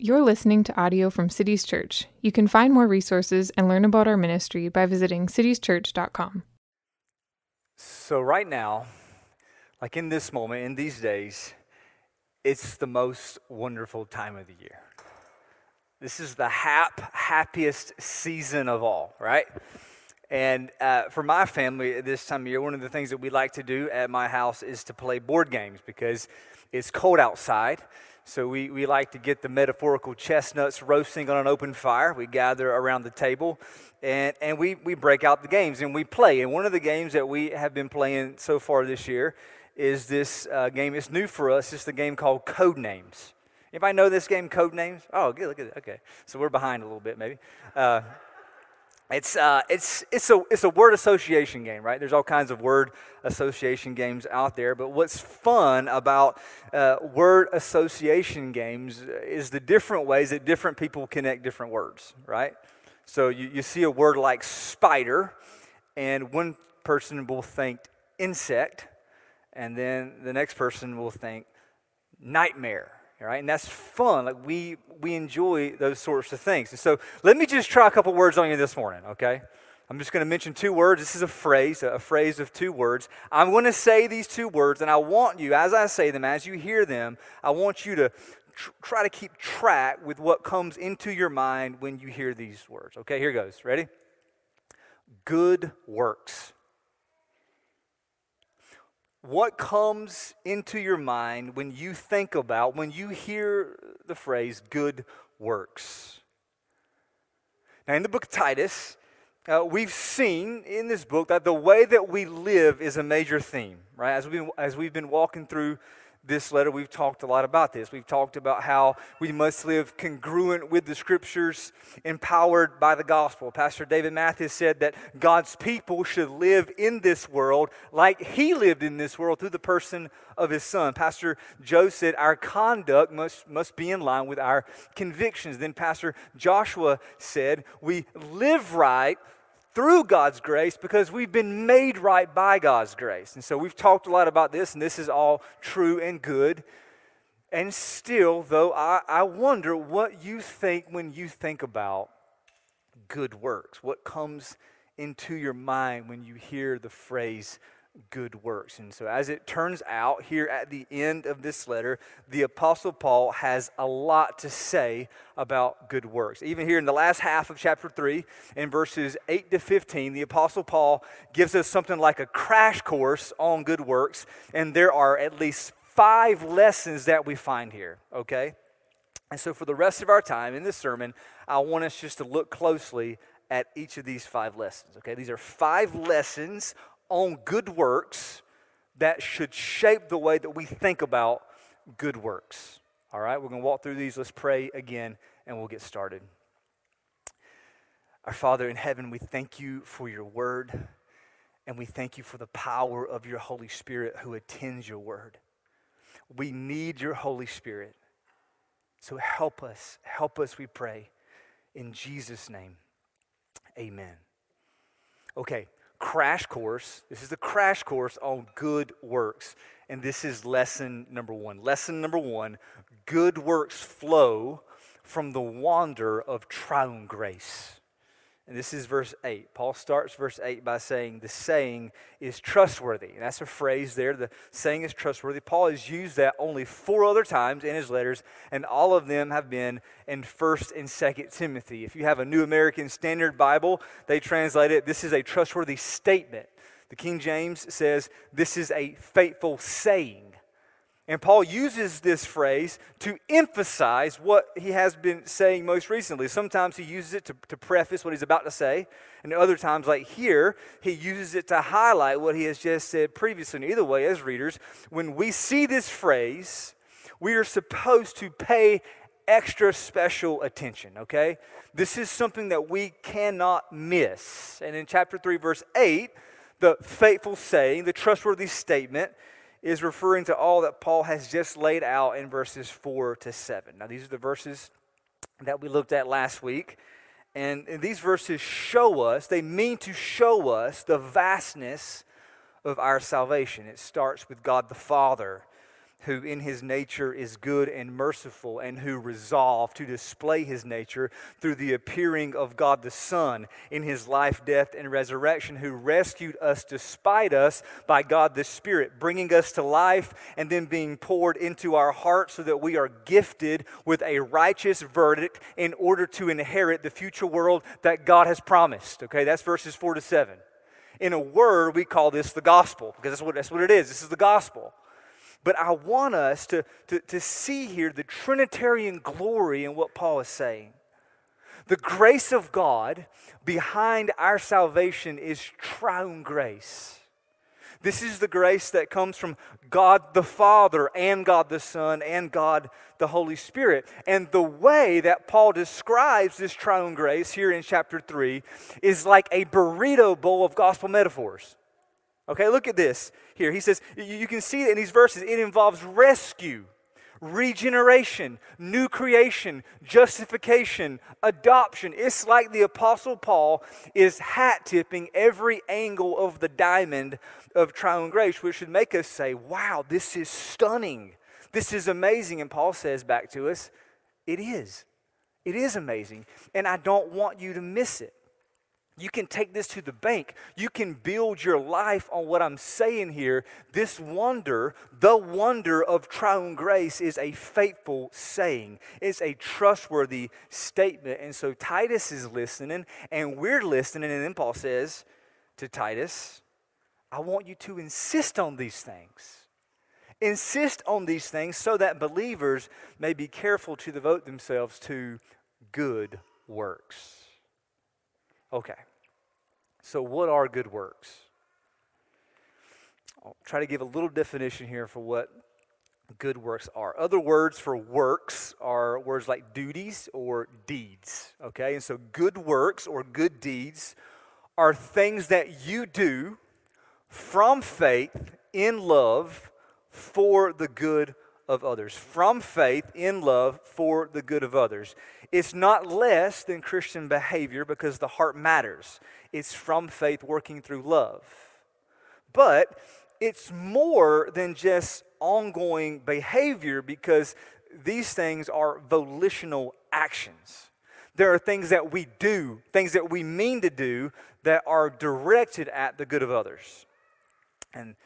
You're listening to audio from Cities Church. You can find more resources and learn about our ministry by visiting citieschurch.com. So, right now, like in this moment, in these days, it's the most wonderful time of the year. This is the hap, happiest season of all, right? And uh, for my family at this time of year, one of the things that we like to do at my house is to play board games because it's cold outside. So we, we like to get the metaphorical chestnuts roasting on an open fire. We gather around the table and, and we, we break out the games and we play. And one of the games that we have been playing so far this year is this uh, game. It's new for us. It's the game called Code Names. Anybody know this game, Code Names? Oh, good. Look at it. Okay. So we're behind a little bit, maybe. Uh, it's, uh, it's, it's, a, it's a word association game, right? There's all kinds of word association games out there. But what's fun about uh, word association games is the different ways that different people connect different words, right? So you, you see a word like spider, and one person will think insect, and then the next person will think nightmare right? And that's fun. Like we we enjoy those sorts of things. And so let me just try a couple words on you this morning, okay? I'm just going to mention two words. This is a phrase, a phrase of two words. I'm going to say these two words, and I want you, as I say them, as you hear them, I want you to tr- try to keep track with what comes into your mind when you hear these words. Okay, here goes. Ready? Good works what comes into your mind when you think about, when you hear the phrase good works? Now, in the book of Titus, uh, we've seen in this book that the way that we live is a major theme, right? As we've, as we've been walking through this letter, we've talked a lot about this. We've talked about how we must live congruent with the scriptures, empowered by the gospel. Pastor David Mathis said that God's people should live in this world like he lived in this world through the person of his son. Pastor Joe said our conduct must, must be in line with our convictions. Then Pastor Joshua said we live right through God's grace because we've been made right by God's grace. And so we've talked a lot about this, and this is all true and good. And still, though, I, I wonder what you think when you think about good works. What comes into your mind when you hear the phrase good works. And so, as it turns out, here at the end of this letter, the Apostle Paul has a lot to say about good works. Even here in the last half of chapter 3, in verses 8 to 15, the Apostle Paul gives us something like a crash course on good works. And there are at least five lessons that we find here, okay? And so, for the rest of our time in this sermon, I want us just to look closely at each of these five lessons. Okay, these are five lessons on good works that should shape the way that we think about good works. All right, we're going to walk through these. Let's pray again and we'll get started. Our Father in heaven, we thank you for your word and we thank you for the power of your Holy Spirit who attends your word. We need your Holy Spirit. So help us, help us, we pray. In Jesus' name, amen. Okay, crash course. This is the crash course on good works. And this is lesson number one. Lesson number one good works flow from the wander of triune grace. And this is verse 8. Paul starts verse 8 by saying, The saying is trustworthy. And that's a phrase there. The saying is trustworthy. Paul has used that only four other times in his letters, and all of them have been in 1st and 2nd Timothy. If you have a New American Standard Bible, they translate it, This is a trustworthy statement. The King James says, This is a faithful saying. And Paul uses this phrase to emphasize what he has been saying most recently. Sometimes he uses it to, to preface what he's about to say, and other times, like here, he uses it to highlight what he has just said previously. And either way, as readers, when we see this phrase, we are supposed to pay extra special attention, okay? This is something that we cannot miss. And in chapter 3, verse 8, the faithful saying, the trustworthy statement, is referring to all that Paul has just laid out in verses 4 to 7. Now, these are the verses that we looked at last week. And, and these verses show us, they mean to show us the vastness of our salvation. It starts with God the Father who in his nature is good and merciful, and who resolved to display his nature through the appearing of God the Son in his life, death, and resurrection, who rescued us despite us by God the Spirit, bringing us to life and then being poured into our hearts so that we are gifted with a righteous verdict in order to inherit the future world that God has promised. Okay, that's verses 4 to 7. In a word, we call this the gospel because that's what, that's what it is. This is the gospel. But I want us to, to, to see here the Trinitarian glory in what Paul is saying. The grace of God behind our salvation is triune grace. This is the grace that comes from God the Father and God the Son and God the Holy Spirit. And the way that Paul describes this triune grace here in chapter 3 is like a burrito bowl of gospel metaphors. Okay, look at this here. He says, you can see in these verses, it involves rescue, regeneration, new creation, justification, adoption. It's like the Apostle Paul is hat tipping every angle of the diamond of triune grace, which should make us say, wow, this is stunning. This is amazing. And Paul says back to us, it is. It is amazing. And I don't want you to miss it. You can take this to the bank. You can build your life on what I'm saying here. This wonder, the wonder of triune grace, is a faithful saying, it's a trustworthy statement. And so Titus is listening, and we're listening. And then Paul says to Titus, I want you to insist on these things. Insist on these things so that believers may be careful to devote themselves to good works. Okay. So, what are good works? I'll try to give a little definition here for what good works are. Other words for works are words like duties or deeds. Okay? And so, good works or good deeds are things that you do from faith in love for the good of others. From faith in love for the good of others. It's not less than Christian behavior because the heart matters. It's from faith working through love. But it's more than just ongoing behavior because these things are volitional actions. There are things that we do, things that we mean to do that are directed at the good of others. And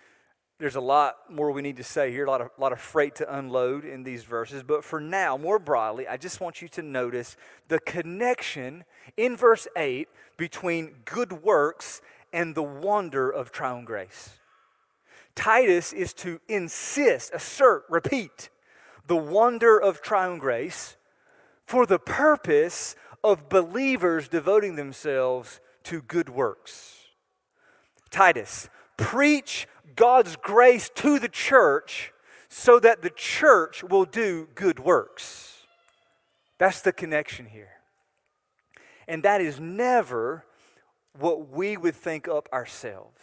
there's a lot more we need to say here, a lot of, a lot of freight to unload in these verses. But for now, more broadly, I just want you to notice the connection in verse 8 between good works and the wonder of triune grace. Titus is to insist, assert, repeat the wonder of triune grace for the purpose of believers devoting themselves to good works. Titus, preach God's grace to the church so that the church will do good works. That's the connection here. And that is never what we would think up ourselves.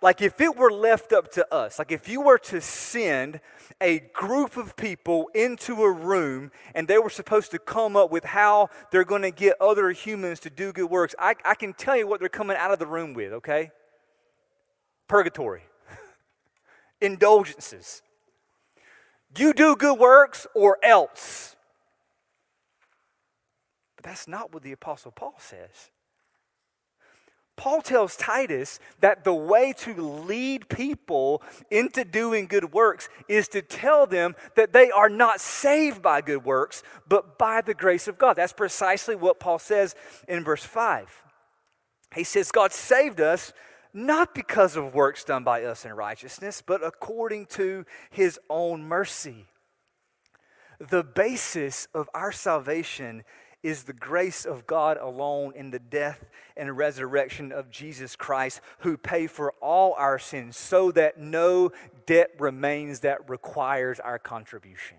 Like if it were left up to us, like if you were to send a group of people into a room and they were supposed to come up with how they're going to get other humans to do good works, I, I can tell you what they're coming out of the room with, okay? Purgatory, indulgences. You do good works or else. But that's not what the Apostle Paul says. Paul tells Titus that the way to lead people into doing good works is to tell them that they are not saved by good works, but by the grace of God. That's precisely what Paul says in verse 5. He says, God saved us not because of works done by us in righteousness, but according to his own mercy. The basis of our salvation is the grace of God alone in the death and resurrection of Jesus Christ, who paid for all our sins so that no debt remains that requires our contribution.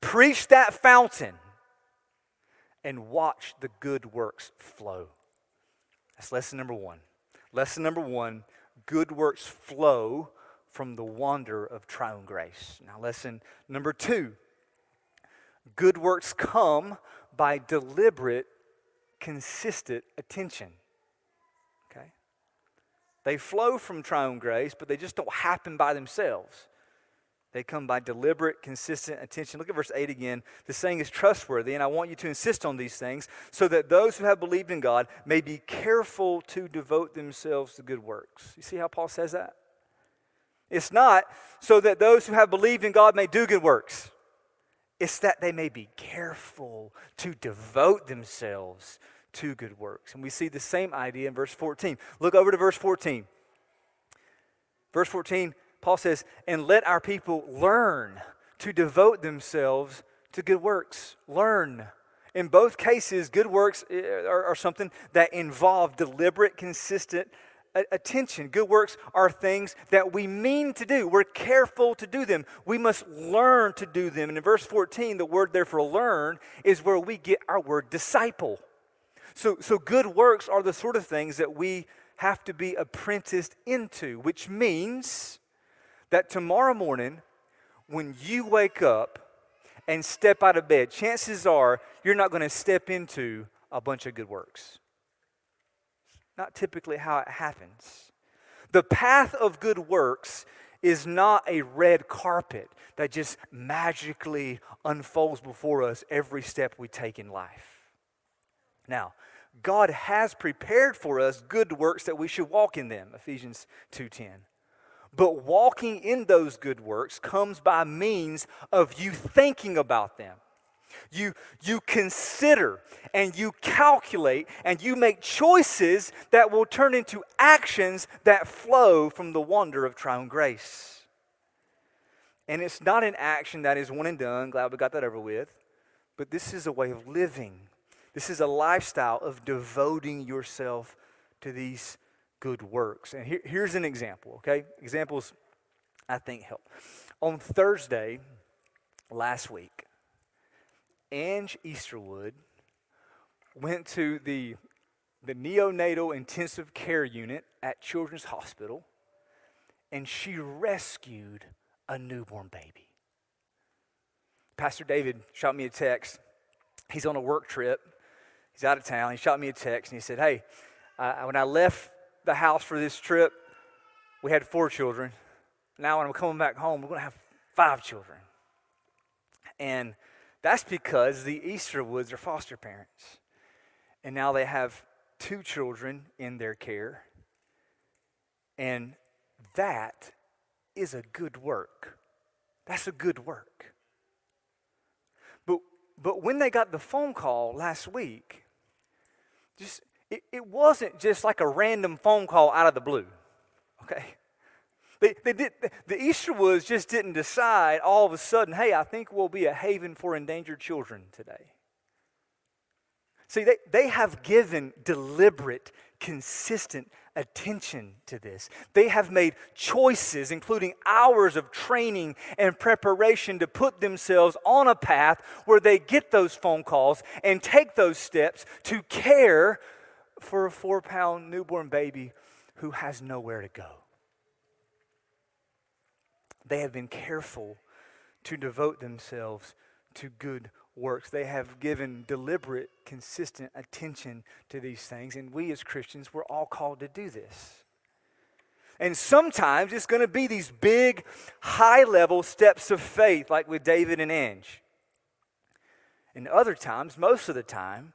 Preach that fountain and watch the good works flow. That's lesson number one. Lesson number one good works flow from the wonder of triune grace. Now, lesson number two good works come by deliberate, consistent attention. Okay? They flow from triune grace, but they just don't happen by themselves. They come by deliberate, consistent attention. Look at verse 8 again. The saying is trustworthy, and I want you to insist on these things so that those who have believed in God may be careful to devote themselves to good works. You see how Paul says that? It's not so that those who have believed in God may do good works. It's that they may be careful to devote themselves to good works. And we see the same idea in verse 14. Look over to verse 14. Verse 14 Paul says, and let our people learn to devote themselves to good works. Learn. In both cases, good works eh, are, are something that involve deliberate, consistent attention. Good works are things that we mean to do. We're careful to do them. We must learn to do them. And in verse 14, the word there for learn is where we get our word disciple. So, so good works are the sort of things that we have to be apprenticed into, which means that tomorrow morning, when you wake up and step out of bed, chances are you're not going to step into a bunch of good works. Not typically how it happens. The path of good works is not a red carpet that just magically unfolds before us every step we take in life. Now, God has prepared for us good works that we should walk in them, Ephesians 2:10. But walking in those good works comes by means of you thinking about them. You, you consider and you calculate and you make choices that will turn into actions that flow from the wonder of triune grace. And it's not an action that is one and done, glad we got that over with, but this is a way of living. This is a lifestyle of devoting yourself to these good works. And here, here's an example, okay? Examples I think help. On Thursday last week, Ange Easterwood went to the, the neonatal intensive care unit at Children's Hospital and she rescued a newborn baby. Pastor David shot me a text. He's on a work trip. He's out of town. He shot me a text and he said, Hey, uh, when I left the house for this trip, we had four children. Now, when I'm coming back home, we're going to have five children. And that's because the Easterwoods are foster parents. And now they have two children in their care. And that is a good work. That's a good work. But, but when they got the phone call last week, just it, it wasn't just like a random phone call out of the blue, okay? They, they did, the Easterwoods just didn't decide all of a sudden, hey, I think we'll be a haven for endangered children today. See, they, they have given deliberate, consistent attention to this. They have made choices, including hours of training and preparation, to put themselves on a path where they get those phone calls and take those steps to care for a four pound newborn baby who has nowhere to go. They have been careful to devote themselves to good works. They have given deliberate, consistent attention to these things. And we as Christians, we're all called to do this. And sometimes it's going to be these big, high level steps of faith, like with David and Ange. And other times, most of the time,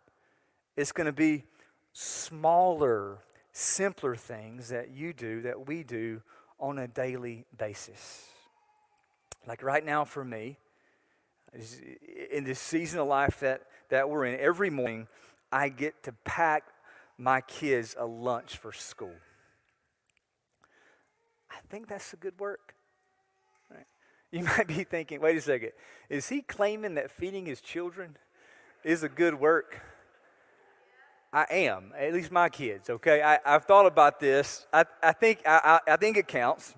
it's going to be smaller, simpler things that you do, that we do on a daily basis. Like right now for me, in this season of life that, that we're in, every morning I get to pack my kids a lunch for school. I think that's a good work. Right? You might be thinking, wait a second, is he claiming that feeding his children is a good work? I am, at least my kids, okay? I, have thought about this. I, I, think, I, I think it counts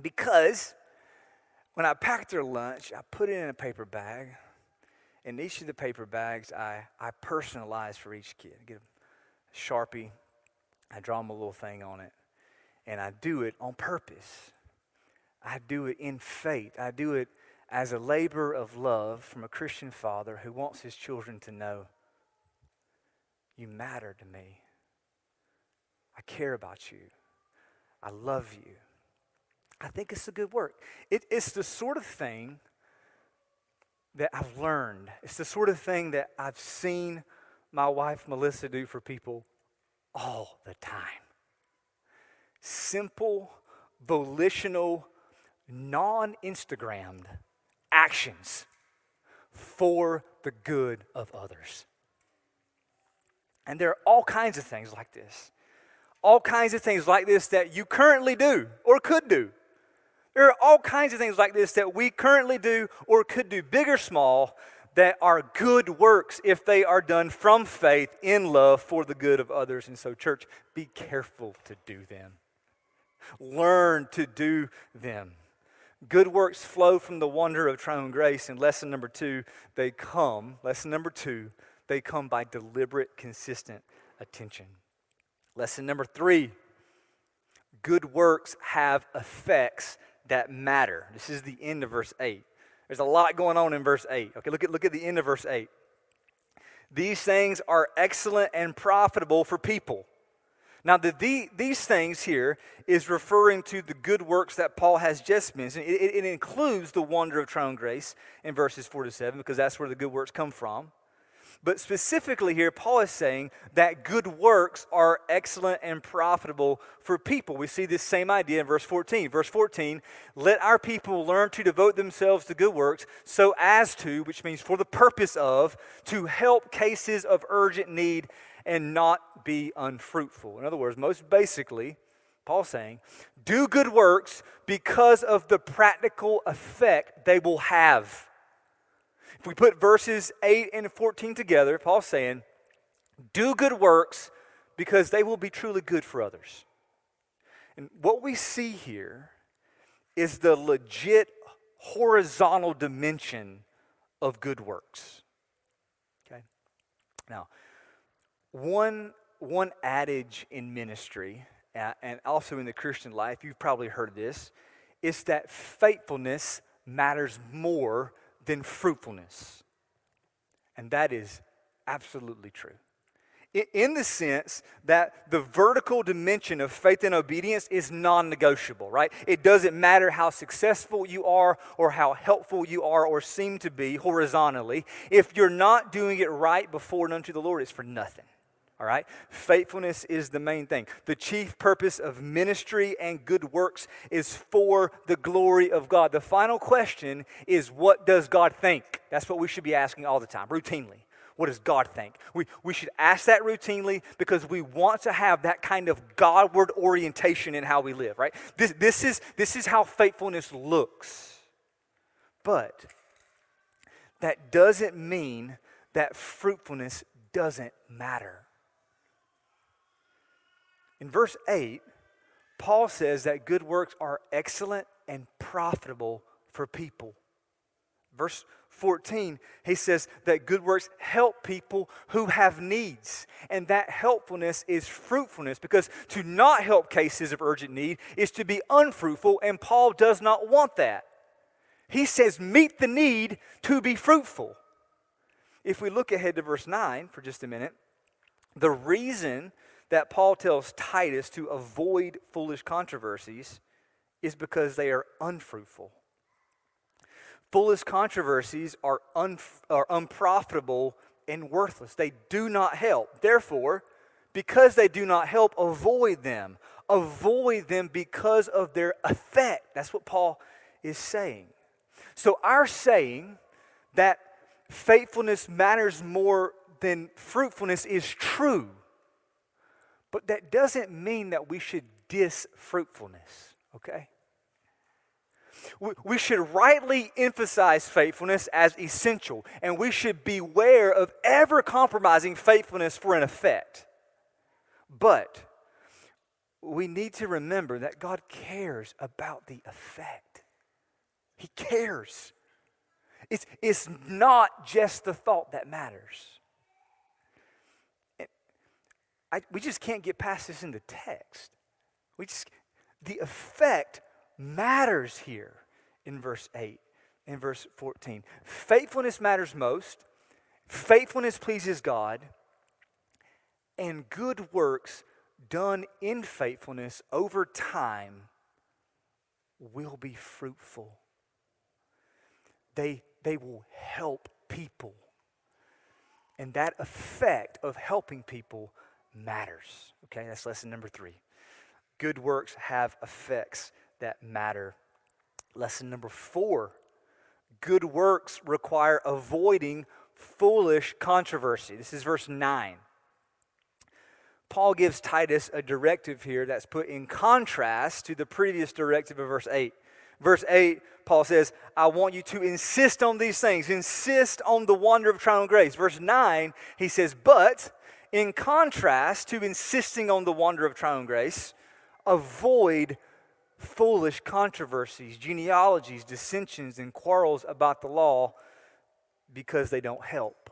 because when I pack their lunch, I put it in a paper bag. And each of the paper bags, I, I personalize for each kid. I get a Sharpie, I draw them a little thing on it, and I do it on purpose. I do it in faith. I do it as a labor of love from a Christian father who wants his children to know you matter to me. I care about you. I love you. I think it's a good work. It, it's the sort of thing that I've learned. It's the sort of thing that I've seen my wife Melissa do for people all the time. Simple, volitional, non Instagrammed actions for the good of others. And there are all kinds of things like this. All kinds of things like this that you currently do or could do. There are all kinds of things like this that we currently do or could do, big or small, that are good works if they are done from faith in love for the good of others. And so, church, be careful to do them. Learn to do them. Good works flow from the wonder of triune grace. And lesson number two, they come, lesson number two, they come by deliberate, consistent attention. Lesson number three, good works have effects that matter. This is the end of verse 8. There's a lot going on in verse 8. Okay, look at, look at the end of verse 8. These things are excellent and profitable for people. Now, the, the, these things here is referring to the good works that Paul has just mentioned. It, it, it includes the wonder of triune grace in verses 4 to 7, because that's where the good works come from. But specifically here, Paul is saying that good works are excellent and profitable for people. We see this same idea in verse 14. Verse 14, let our people learn to devote themselves to good works so as to, which means for the purpose of, to help cases of urgent need and not be unfruitful. In other words, most basically, Paul's saying, do good works because of the practical effect they will have. If we put verses 8 and 14 together, Paul's saying, do good works because they will be truly good for others. And what we see here is the legit horizontal dimension of good works. Okay? Now, one, one adage in ministry and also in the Christian life, you've probably heard this, is that faithfulness matters more than fruitfulness. And that is absolutely true. In the sense that the vertical dimension of faith and obedience is non negotiable, right? It doesn't matter how successful you are or how helpful you are or seem to be horizontally. If you're not doing it right before and unto the Lord, it's for nothing. All right? Faithfulness is the main thing. The chief purpose of ministry and good works is for the glory of God. The final question is what does God think? That's what we should be asking all the time, routinely. What does God think? We, we should ask that routinely because we want to have that kind of Godward orientation in how we live, right? This, this, is, this is how faithfulness looks. But that doesn't mean that fruitfulness doesn't matter. In verse 8, Paul says that good works are excellent and profitable for people. Verse 14, he says that good works help people who have needs. And that helpfulness is fruitfulness because to not help cases of urgent need is to be unfruitful, and Paul does not want that. He says, meet the need to be fruitful. If we look ahead to verse 9 for just a minute, the reason that Paul tells Titus to avoid foolish controversies is because they are unfruitful. Foolish controversies are, un, are unprofitable and worthless. They do not help. Therefore, because they do not help, avoid them. Avoid them because of their effect. That's what Paul is saying. So, our saying that faithfulness matters more than fruitfulness is true. But that doesn't mean that we should diss fruitfulness, okay? We should rightly emphasize faithfulness as essential, and we should beware of ever compromising faithfulness for an effect. But we need to remember that God cares about the effect. He cares. It's, it's not just the thought that matters. I, we just can't get past this in the text. We just, the effect matters here in verse 8 in verse 14. Faithfulness matters most. Faithfulness pleases God. And good works done in faithfulness over time will be fruitful. They, they will help people. And that effect of helping people matters. Okay, that's lesson number three. Good works have effects that matter. Lesson number four good works require avoiding foolish controversy. This is verse 9. Paul gives Titus a directive here that's put in contrast to the previous directive of verse 8. Verse 8, Paul says, I want you to insist on these things, insist on the wonder of triune grace. Verse 9, he says, But in contrast to insisting on the wonder of triune grace, avoid foolish controversies, genealogies, dissensions, and quarrels about the law because they don't help.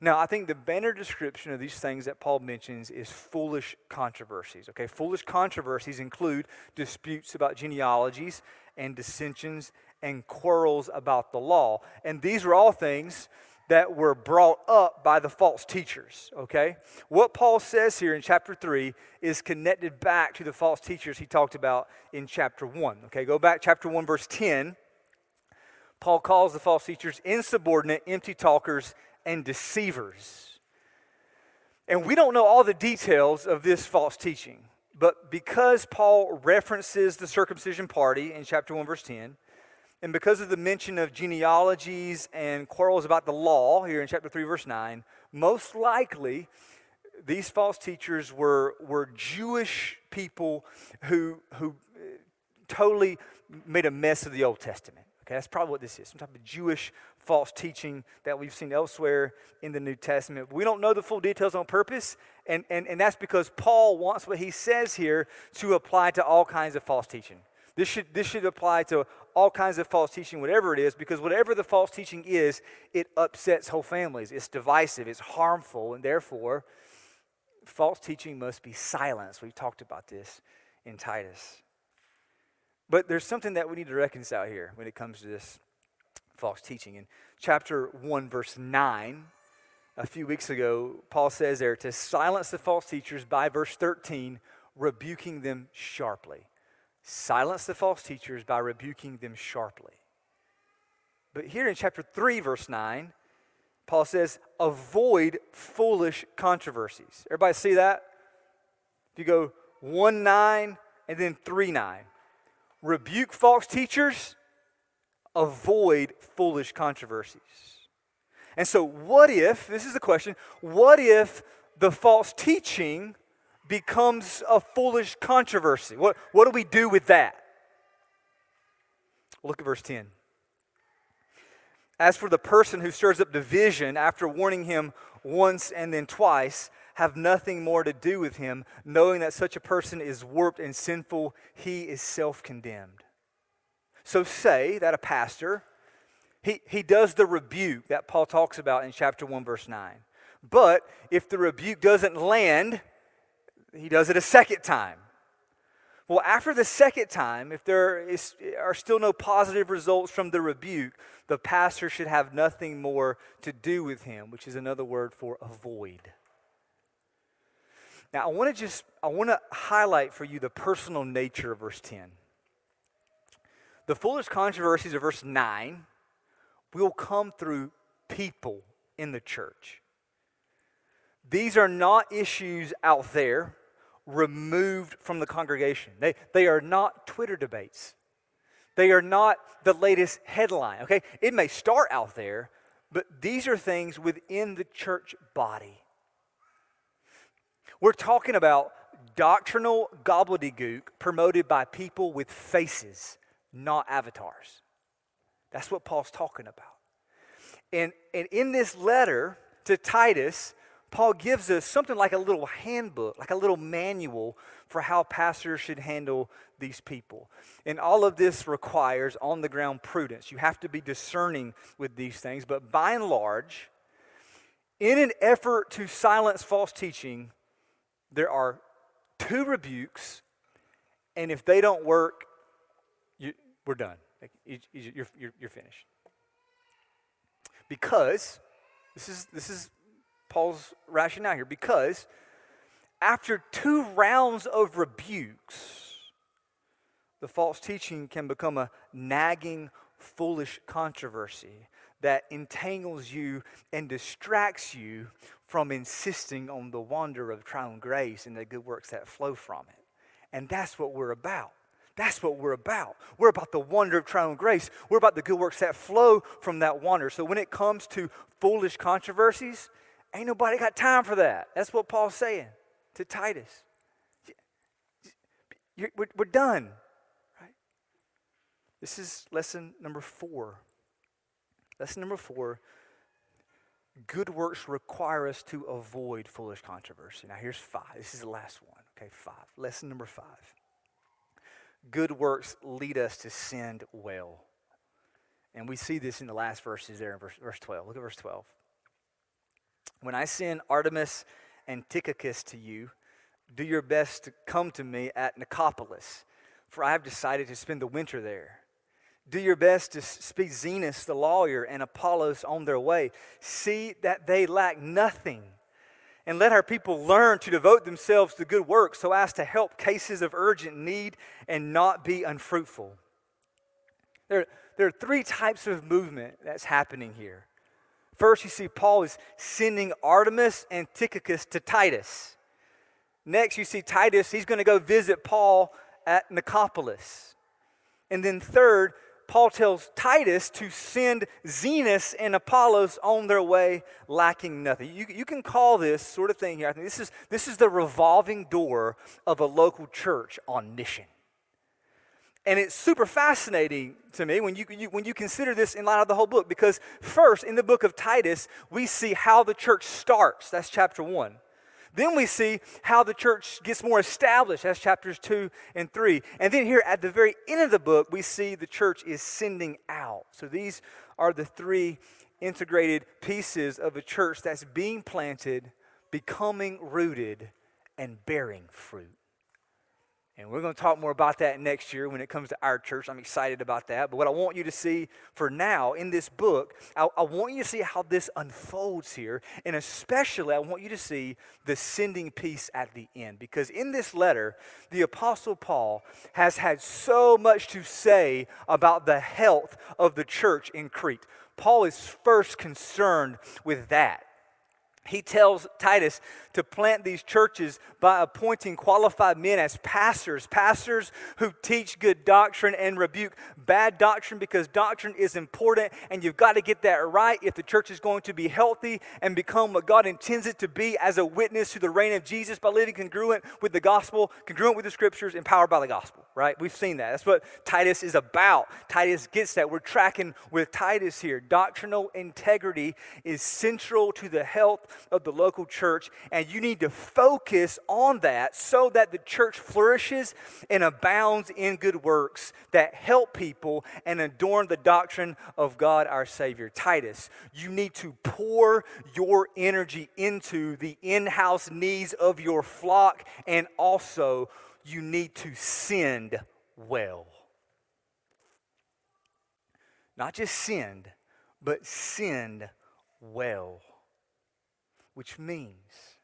Now, I think the better description of these things that Paul mentions is foolish controversies. Okay, foolish controversies include disputes about genealogies and dissensions and quarrels about the law. And these are all things that were brought up by the false teachers, okay? What Paul says here in chapter 3 is connected back to the false teachers he talked about in chapter 1, okay? Go back, chapter 1, verse 10. Paul calls the false teachers insubordinate, empty talkers, and deceivers. And we don't know all the details of this false teaching, but because Paul references the circumcision party in chapter 1, verse 10, and because of the mention of genealogies and quarrels about the law here in chapter 3, verse 9, most likely these false teachers were, were Jewish people who, who uh, totally made a mess of the Old Testament. Okay, that's probably what this is some type of Jewish false teaching that we've seen elsewhere in the New Testament. We don't know the full details on purpose, and, and, and that's because Paul wants what he says here to apply to all kinds of false teaching. This should, this should apply to all kinds of false teaching, whatever it is, because whatever the false teaching is, it upsets whole families. It's divisive, it's harmful, and therefore, false teaching must be silenced. We've talked about this in Titus. But there's something that we need to reconcile here when it comes to this false teaching. In chapter 1, verse 9, a few weeks ago, Paul says there to silence the false teachers by verse 13, rebuking them sharply. Silence the false teachers by rebuking them sharply. But here in chapter 3, verse 9, Paul says, avoid foolish controversies. Everybody see that? If you go 1 9 and then 3 9 rebuke false teachers, avoid foolish controversies. And so, what if, this is the question, what if the false teaching becomes a foolish controversy? What, what do we do with that? Look at verse 10. As for the person who stirs up division after warning him once and then twice, have nothing more to do with him, knowing that such a person is warped and sinful, he is self condemned. So, say that a pastor, he, he does the rebuke that Paul talks about in chapter 1, verse 9. But if the rebuke doesn't land, he does it a second time. Well, after the second time, if there is, are still no positive results from the rebuke, the pastor should have nothing more to do with him, which is another word for avoid. Now, I want to just I want to highlight for you the personal nature of verse 10. The foolish controversies of verse 9 will come through people in the church. These are not issues out there removed from the congregation. They, they are not Twitter debates. They are not the latest headline, okay? It may start out there, but these are things within the church body. We're talking about doctrinal gobbledygook promoted by people with faces, not avatars. That's what Paul's talking about. And, and in this letter to Titus, Paul gives us something like a little handbook, like a little manual for how pastors should handle these people. And all of this requires on the ground prudence. You have to be discerning with these things, but by and large, in an effort to silence false teaching, there are two rebukes, and if they don't work, you, we're done. You're, you're, you're finished. Because, this is, this is Paul's rationale here, because after two rounds of rebukes, the false teaching can become a nagging, foolish controversy that entangles you and distracts you from insisting on the wonder of triune grace and the good works that flow from it. And that's what we're about. That's what we're about. We're about the wonder of triune grace. We're about the good works that flow from that wonder. So when it comes to foolish controversies, ain't nobody got time for that. That's what Paul's saying to Titus. We're, we're done. Right? This is lesson number four. Lesson number four good works require us to avoid foolish controversy. Now, here's five. This is the last one. Okay, five. Lesson number five. Good works lead us to send well. And we see this in the last verses there in verse, verse 12. Look at verse 12. When I send Artemas and Tychicus to you, do your best to come to me at Nicopolis, for I have decided to spend the winter there. Do your best to speak Zenas the lawyer and Apollos on their way. See that they lack nothing. And let our people learn to devote themselves to good work so as to help cases of urgent need and not be unfruitful. There, there are three types of movement that's happening here. First, you see Paul is sending Artemas and Tychicus to Titus. Next, you see Titus, he's going to go visit Paul at Nicopolis. And then third, Paul tells Titus to send Zenas and Apollos on their way, lacking nothing. You, you can call this sort of thing here. I think this is, this is the revolving door of a local church on mission. And it's super fascinating to me when you, you, when you consider this in light of the whole book, because first, in the book of Titus, we see how the church starts. That's chapter one. Then we see how the church gets more established. That's chapters two and three. And then here at the very end of the book, we see the church is sending out. So these are the three integrated pieces of a church that's being planted, becoming rooted, and bearing fruit. And we're going to talk more about that next year when it comes to our church. I'm excited about that. But what I want you to see for now in this book, I, I, want you to see how this unfolds here. And especially, I want you to see the sending piece at the end. Because in this letter, the Apostle Paul has had so much to say about the health of the church in Crete. Paul is first concerned with that he tells Titus to plant these churches by appointing qualified men as pastors, pastors who teach good doctrine and rebuke bad doctrine because doctrine is important and you've got to get that right if the church is going to be healthy and become what God intends it to be as a witness to the reign of Jesus by living congruent with the gospel, congruent with the scriptures, empowered by the gospel, right? We've seen that. That's what Titus is about. Titus gets that. We're tracking with Titus here. Doctrinal integrity is central to the health of the local church, and you need to focus on that so that the church flourishes and abounds in good works that help people and adorn the doctrine of God our Savior. Titus, you need to pour your energy into the in house needs of your flock, and also you need to send well. Not just send, but send well which means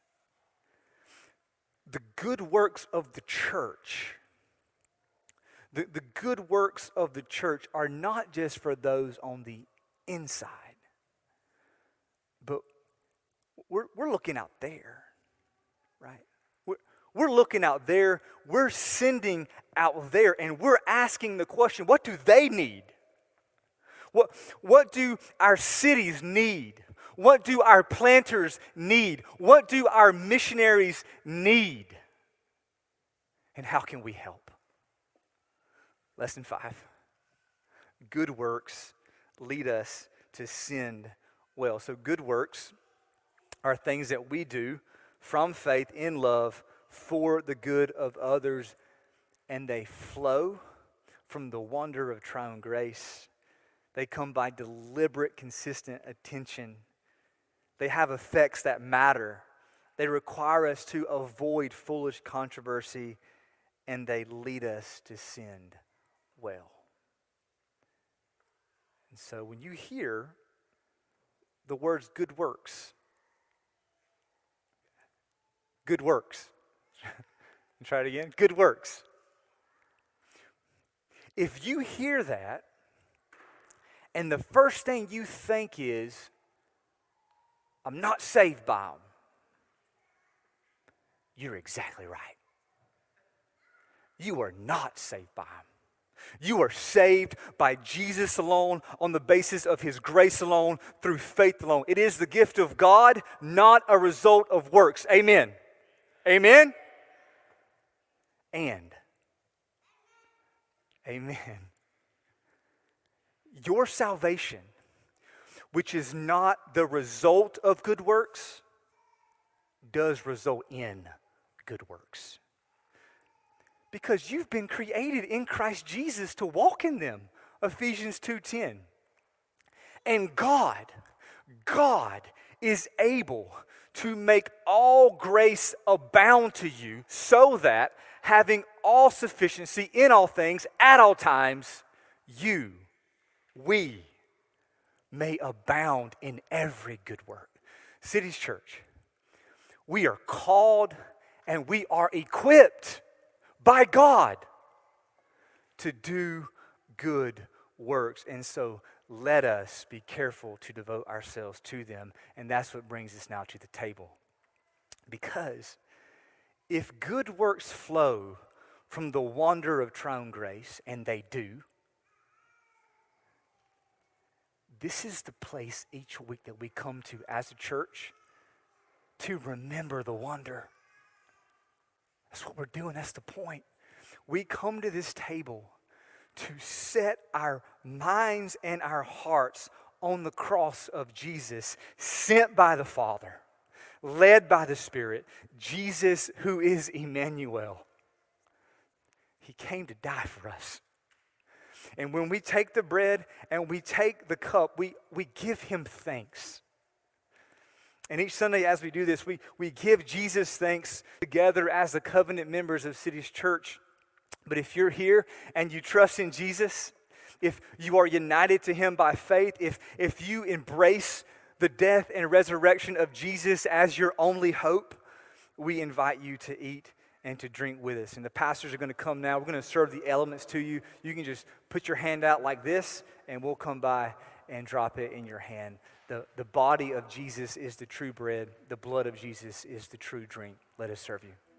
the good works of the church, the, the good works of the church are not just for those on the inside, but we're, we're looking out there? We're, looking out there, we're sending out there, and we're asking the question what do they need? What, what do our cities need? What do our planters need? What do our missionaries need? And how can we help? Lesson five good works lead us to send well. So, good works are things that we do from faith in love for the good of others, and they flow from the wonder of triune grace. They come by deliberate, consistent attention they have effects that matter. They require us to avoid foolish controversy, and they lead us to send well. And so when you hear the words good works, good works, Try it again. Good works. If you hear that, and the first thing you think is, I'm not saved by them, you're exactly right. You are not saved by them. You are saved by Jesus alone, on the basis of His grace alone, through faith alone. It is the gift of God, not a result of works. Amen. Amen. And, Amen. Your salvation, which is not the result of good works, does result in good works because you've been created in Christ Jesus to walk in them. Ephesians 2:10. And God, God is able to make all grace abound to you so that having all sufficiency in all things at all times you we may abound in every good work. Cities Church, we are called and we are equipped by God to do good works. And so let us be careful to devote ourselves to them. And that's what brings us now to the table. Because if good works flow from the wonder of triune grace, and they do, this is the place each week that we come to as a church to remember the wonder. That's what we're doing. That's the point. We come to this table to set our minds and our hearts on the cross of Jesus, sent by the Father, led by the Spirit, Jesus, who is Emmanuel. He came to die for us. And when we take the bread and we take the cup, we, we give him thanks. And each Sunday, as we do this, we, we give Jesus thanks together as the covenant members of Cities Church. But if you're here and you trust in Jesus, if you are united to him by faith, if, if you embrace the death and resurrection of Jesus as your only hope, we invite you to eat and to drink with us. And the pastors are going to come now. We're going to serve the elements to you. You can just put your hand out like this, and we'll come by and drop it in your hand. The, the body of Jesus is the true bread, the blood of Jesus is the true drink. Let us serve you.